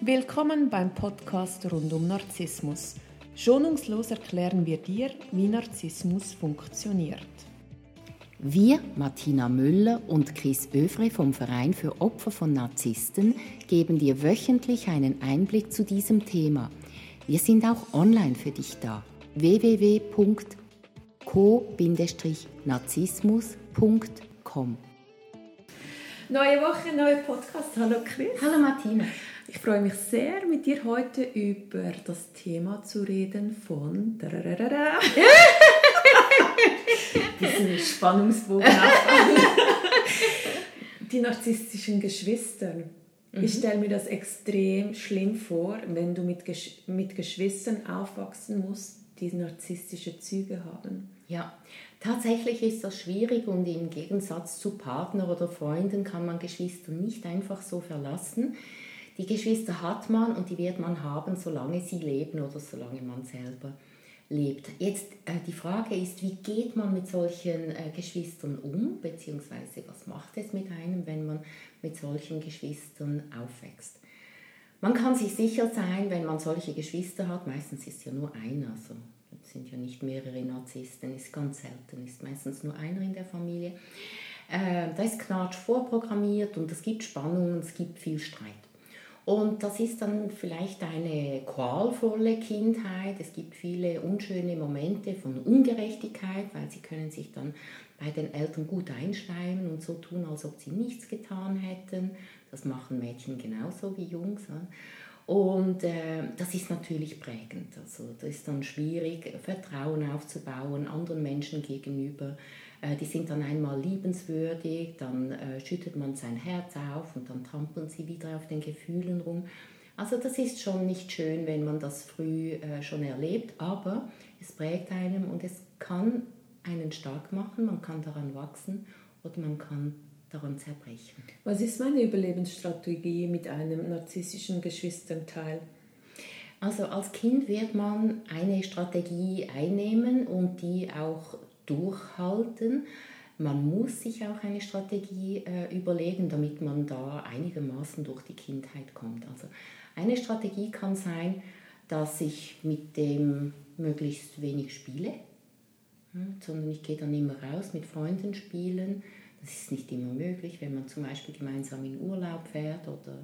Willkommen beim Podcast rund um Narzissmus. Schonungslos erklären wir dir, wie Narzissmus funktioniert. Wir, Martina Müller und Chris Övre vom Verein für Opfer von Narzissten, geben dir wöchentlich einen Einblick zu diesem Thema. Wir sind auch online für dich da. www.co-narzissmus.com Neue Woche, neuer Podcast. Hallo Chris. Hallo Martina. Ich freue mich sehr, mit dir heute über das Thema zu reden von diesen Spannungsbogen Die narzisstischen Geschwister. Mhm. Ich stelle mir das extrem schlimm vor, wenn du mit, Gesch mit Geschwistern aufwachsen musst, die narzisstische Züge haben. Ja, tatsächlich ist das schwierig und im Gegensatz zu Partner oder Freunden kann man Geschwister nicht einfach so verlassen. Die Geschwister hat man und die wird man haben, solange sie leben oder solange man selber lebt. Jetzt äh, die Frage ist, wie geht man mit solchen äh, Geschwistern um, beziehungsweise was macht es mit einem, wenn man mit solchen Geschwistern aufwächst? Man kann sich sicher sein, wenn man solche Geschwister hat, meistens ist ja nur einer, also sind ja nicht mehrere Narzissten, ist ganz selten, ist meistens nur einer in der Familie. Äh, da ist Knatsch vorprogrammiert und es gibt Spannungen, es gibt viel Streit. Und das ist dann vielleicht eine qualvolle Kindheit. Es gibt viele unschöne Momente von Ungerechtigkeit, weil sie können sich dann bei den Eltern gut einschleimen und so tun, als ob sie nichts getan hätten. Das machen Mädchen genauso wie Jungs. Und äh, das ist natürlich prägend. Also das ist dann schwierig, Vertrauen aufzubauen anderen Menschen gegenüber. Äh, die sind dann einmal liebenswürdig, dann äh, schüttet man sein Herz auf und dann trampeln sie wieder auf den Gefühlen rum. Also das ist schon nicht schön, wenn man das früh äh, schon erlebt, aber es prägt einem und es kann einen stark machen, man kann daran wachsen oder man kann daran zerbrechen. Was ist meine Überlebensstrategie mit einem narzisstischen Geschwisterteil? Also als Kind wird man eine Strategie einnehmen und die auch durchhalten. Man muss sich auch eine Strategie äh, überlegen, damit man da einigermaßen durch die Kindheit kommt. Also eine Strategie kann sein, dass ich mit dem möglichst wenig spiele, hm, sondern ich gehe dann immer raus mit Freunden spielen. Das ist nicht immer möglich, wenn man zum Beispiel gemeinsam in Urlaub fährt oder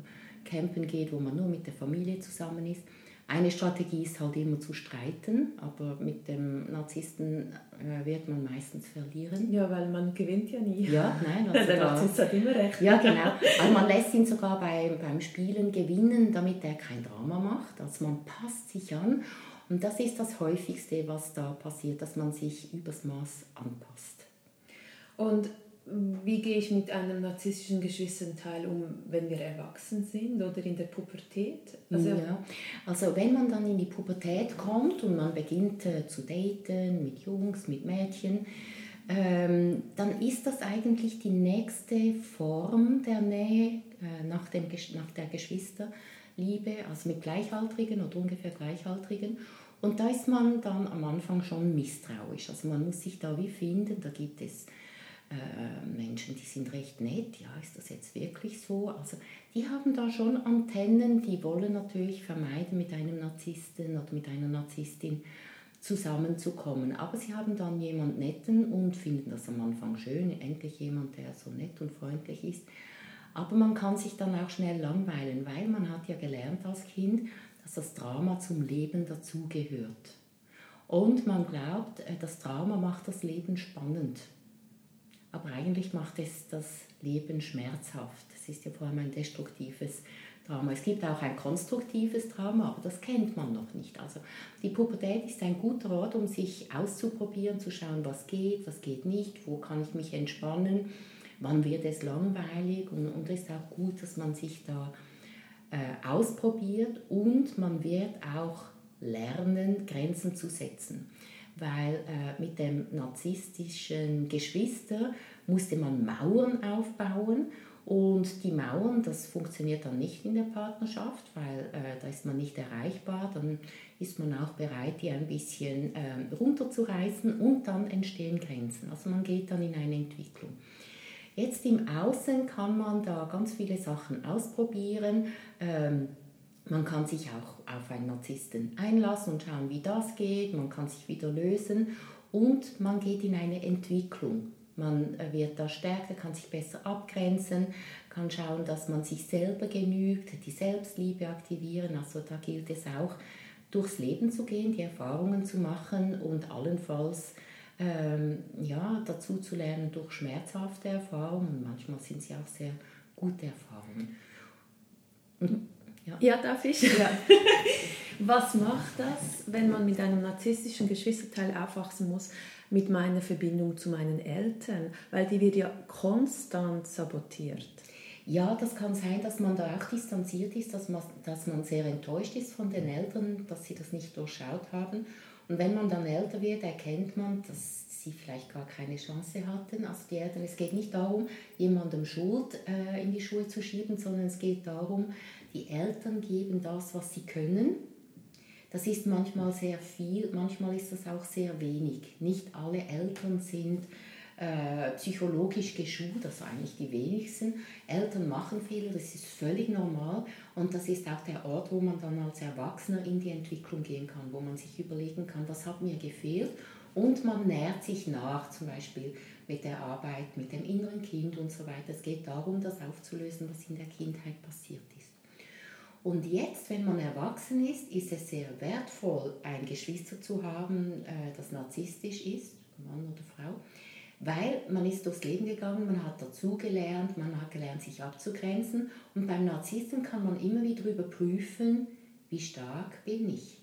campen geht, wo man nur mit der Familie zusammen ist. Eine Strategie ist halt immer zu streiten, aber mit dem Narzissten äh, wird man meistens verlieren. Ja, weil man gewinnt ja nie. Ja, nein. Also der Narzisst hat immer recht. Ja, genau. Also man lässt ihn sogar bei, beim Spielen gewinnen, damit er kein Drama macht. Also man passt sich an. Und das ist das Häufigste, was da passiert, dass man sich übers Maß anpasst. Und wie gehe ich mit einem narzisstischen Geschwisterteil um, wenn wir erwachsen sind oder in der Pubertät? Also, ja. also wenn man dann in die Pubertät kommt und man beginnt äh, zu daten mit Jungs, mit Mädchen, ähm, dann ist das eigentlich die nächste Form der Nähe äh, nach, dem, nach der Geschwisterliebe, also mit Gleichaltrigen oder ungefähr Gleichaltrigen. Und da ist man dann am Anfang schon misstrauisch. Also man muss sich da wie finden, da gibt es äh, Menschen, die sind recht nett, ja, ist das jetzt wirklich so? Also die haben da schon Antennen, die wollen natürlich vermeiden, mit einem Narzissten oder mit einer Narzisstin zusammenzukommen. Aber sie haben dann jemand Netten und finden das am Anfang schön, endlich jemand, der so nett und freundlich ist. Aber man kann sich dann auch schnell langweilen, weil man hat ja gelernt als Kind, dass das Drama zum Leben dazugehört. Und man glaubt, äh, das Drama macht das Leben spannend. Aber eigentlich macht es das Leben schmerzhaft. Es ist ja vor allem ein destruktives Drama. Es gibt auch ein konstruktives Drama, aber das kennt man noch nicht. Also die Pubertät ist ein guter Ort, um sich auszuprobieren, zu schauen, was geht, was geht nicht, wo kann ich mich entspannen, wann wird es langweilig. Und, und es ist auch gut, dass man sich da äh, ausprobiert und man wird auch lernen, Grenzen zu setzen weil äh, mit dem narzisstischen Geschwister musste man Mauern aufbauen und die Mauern, das funktioniert dann nicht in der Partnerschaft, weil äh, da ist man nicht erreichbar, dann ist man auch bereit, die ein bisschen äh, runterzureißen und dann entstehen Grenzen. Also man geht dann in eine Entwicklung. Jetzt im Außen kann man da ganz viele Sachen ausprobieren. Ähm, Man kann sich auch auf einen Narzissten einlassen und schauen, wie das geht. Man kann sich wieder lösen und man geht in eine Entwicklung. Man äh, wird da stärker, kann sich besser abgrenzen, kann schauen, dass man sich selber genügt, die Selbstliebe aktivieren. Also da gilt es auch, durchs Leben zu gehen, die Erfahrungen zu machen und allenfalls ähm, ja, dazu zu lernen durch schmerzhafte Erfahrungen. Manchmal sind sie auch sehr gute Erfahrungen. Und, ja. ja, darf ich? Ja. Was macht das, wenn man mit einem narzisstischen Geschwisterteil aufwachsen muss, mit meiner Verbindung zu meinen Eltern? Weil die wird ja konstant sabotiert. Ja, das kann sein, dass man da auch distanziert ist, dass man, dass man sehr enttäuscht ist von den Eltern, dass sie das nicht durchschaut haben. Und wenn man dann älter wird, erkennt man, dass sie vielleicht gar keine Chance hatten. Also die Eltern, es geht nicht darum, jemandem Schuld äh, in die Schuhe zu schieben, sondern es geht darum, die Eltern geben das, was sie können. Das ist manchmal sehr viel, manchmal ist das auch sehr wenig. Nicht alle Eltern sind äh, psychologisch geschult, also eigentlich die wenigsten. Eltern machen Fehler, das ist völlig normal und das ist auch der Ort, wo man dann als Erwachsener in die Entwicklung gehen kann, wo man sich überlegen kann, was hat mir gefehlt und man nährt sich nach, zum Beispiel mit der Arbeit, mit dem inneren Kind und so weiter. Es geht darum, das aufzulösen, was in der Kindheit passiert ist. Und jetzt, wenn man erwachsen ist, ist es sehr wertvoll, ein Geschwister zu haben, äh, das narzisstisch ist, Mann oder Frau, weil man ist durchs Leben gegangen, man hat dazugelernt, man hat gelernt, sich abzugrenzen und beim Narzissten kann man immer wieder überprüfen, wie stark bin ich,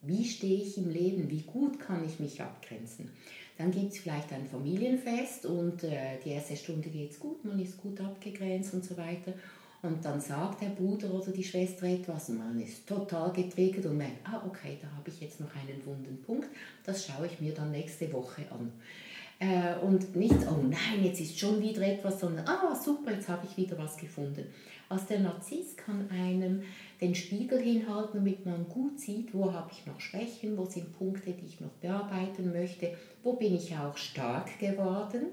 wie stehe ich im Leben, wie gut kann ich mich abgrenzen. Dann gibt es vielleicht ein Familienfest und äh, die erste Stunde geht es gut, man ist gut abgegrenzt und so weiter. Und dann sagt der Bruder oder die Schwester etwas und man ist total getriggert und merkt, ah okay, da habe ich jetzt noch einen wunden Punkt, das schaue ich mir dann nächste Woche an. Äh, und nicht, oh nein, jetzt ist schon wieder etwas, sondern, ah super, jetzt habe ich wieder was gefunden. Also der Narzisst kann einem den Spiegel hinhalten, damit man gut sieht, wo habe ich noch Schwächen, wo sind Punkte, die ich noch bearbeiten möchte, wo bin ich auch stark geworden.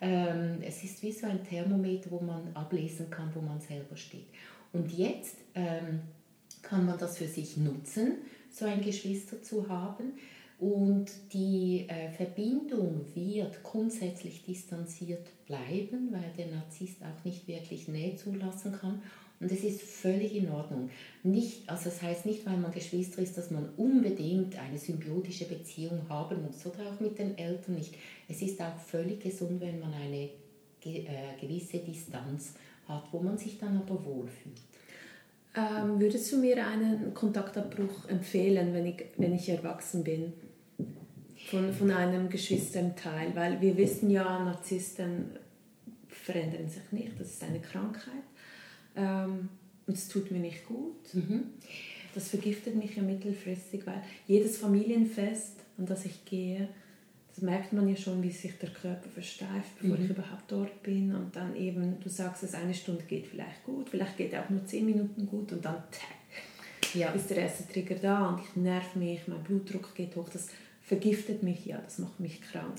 Ähm, es ist wie so ein Thermometer, wo man ablesen kann, wo man selber steht. Und jetzt ähm, kann man das für sich nutzen, so ein Geschwister zu haben und die äh, Verbindung wird grundsätzlich distanziert bleiben, weil der Narzisst auch nicht wirklich Nähe zulassen kann. Und es ist völlig in Ordnung. Nicht, also das heißt nicht, weil man Geschwister ist, dass man unbedingt eine symbiotische Beziehung haben muss oder auch mit den Eltern nicht. Es ist auch völlig gesund, wenn man eine äh, gewisse Distanz hat, wo man sich dann aber wohlfühlt. Ähm, würdest du mir einen Kontaktabbruch empfehlen, wenn ich, wenn ich erwachsen bin? von, von einem Geschwisterteil, weil wir wissen ja, Narzissten verändern sich nicht, das ist eine Krankheit ähm, und es tut mir nicht gut. Mhm. Das vergiftet mich ja mittelfristig, weil jedes Familienfest, an das ich gehe, das merkt man ja schon, wie sich der Körper versteift, bevor mhm. ich überhaupt dort bin. Und dann eben, du sagst es, eine Stunde geht vielleicht gut, vielleicht geht auch nur zehn Minuten gut und dann tack, ja. ist der erste Trigger da und ich nerv mich, mein Blutdruck geht hoch. Das vergiftet mich ja, das macht mich krank.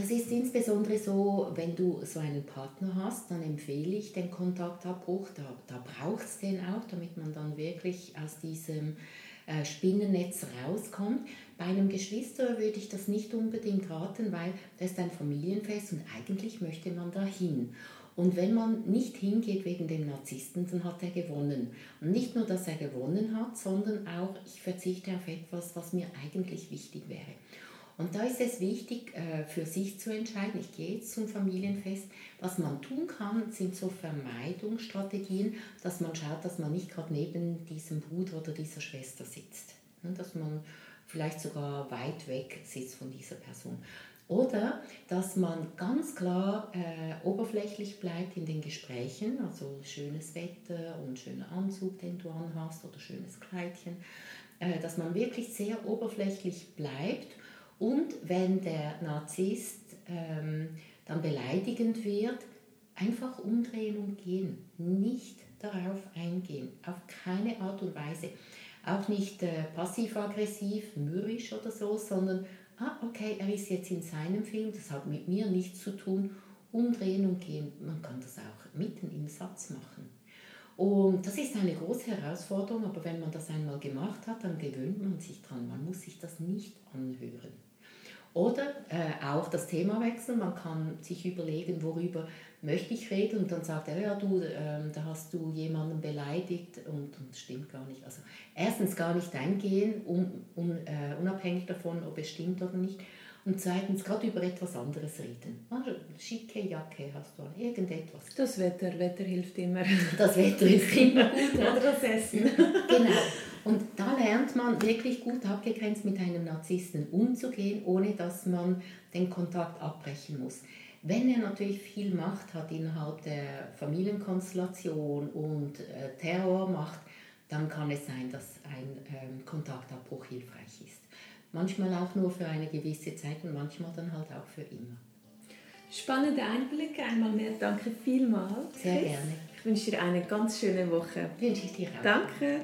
Das ist insbesondere so, wenn du so einen Partner hast, dann empfehle ich den Kontaktabbruch. Da, da braucht es den auch, damit man dann wirklich aus diesem äh, Spinnennetz rauskommt. Bei einem Geschwister würde ich das nicht unbedingt raten, weil das ist ein Familienfest und eigentlich möchte man da hin. Und wenn man nicht hingeht wegen dem Narzissten, dann hat er gewonnen. Und nicht nur, dass er gewonnen hat, sondern auch, ich verzichte auf etwas, was mir eigentlich wichtig wäre. Und da ist es wichtig, äh, für sich zu entscheiden, ich gehe jetzt zum Familienfest. Was man tun kann, sind so Vermeidungsstrategien, dass man schaut, dass man nicht gerade neben diesem Bruder oder dieser Schwester sitzt. Dass man vielleicht sogar weit weg sitzt von dieser Person. Oder dass man ganz klar äh, oberflächlich bleibt in den Gesprächen, also schönes Wetter und schöner Anzug, den du anhast oder schönes Kleidchen, äh, dass man wirklich sehr oberflächlich bleibt und wenn der Narzisst ähm, dann beleidigend wird, einfach umdrehen und gehen. Nicht darauf eingehen. Auf keine Art und Weise. Auch nicht äh, passiv-aggressiv, mürrisch oder so, sondern, ah, okay, er ist jetzt in seinem Film, das hat mit mir nichts zu tun. Umdrehen und gehen. Man kann das auch mitten im Satz machen. Und das ist eine große Herausforderung, aber wenn man das einmal gemacht hat, dann gewöhnt man sich dran. Man muss sich das nicht anhören. Oder äh, auch das Thema wechseln. Man kann sich überlegen, worüber möchte ich reden und dann sagt er, ja du, äh, da hast du jemanden beleidigt und, und stimmt gar nicht. Also erstens gar nicht eingehen, un, un, äh, unabhängig davon, ob es stimmt oder nicht. Und zweitens gerade über etwas anderes reden. Also, schicke Jacke hast du an, irgendetwas. Das Wetter, Wetter hilft immer. Das Wetter ist immer gut. Oder das Essen. genau. Und da lernt man wirklich gut abgegrenzt mit einem Narzissten umzugehen, ohne dass man den Kontakt abbrechen muss. Wenn er natürlich viel Macht hat innerhalb der Familienkonstellation und äh, Terror macht, dann kann es sein, dass ein ähm, Kontaktabbruch hilfreich ist. Manchmal auch nur für eine gewisse Zeit und manchmal dann halt auch für immer. Spannende Einblicke, einmal mehr. Danke vielmals. Sehr gerne. Ich wünsche dir eine ganz schöne Woche. Wünsche ich dir auch. Danke.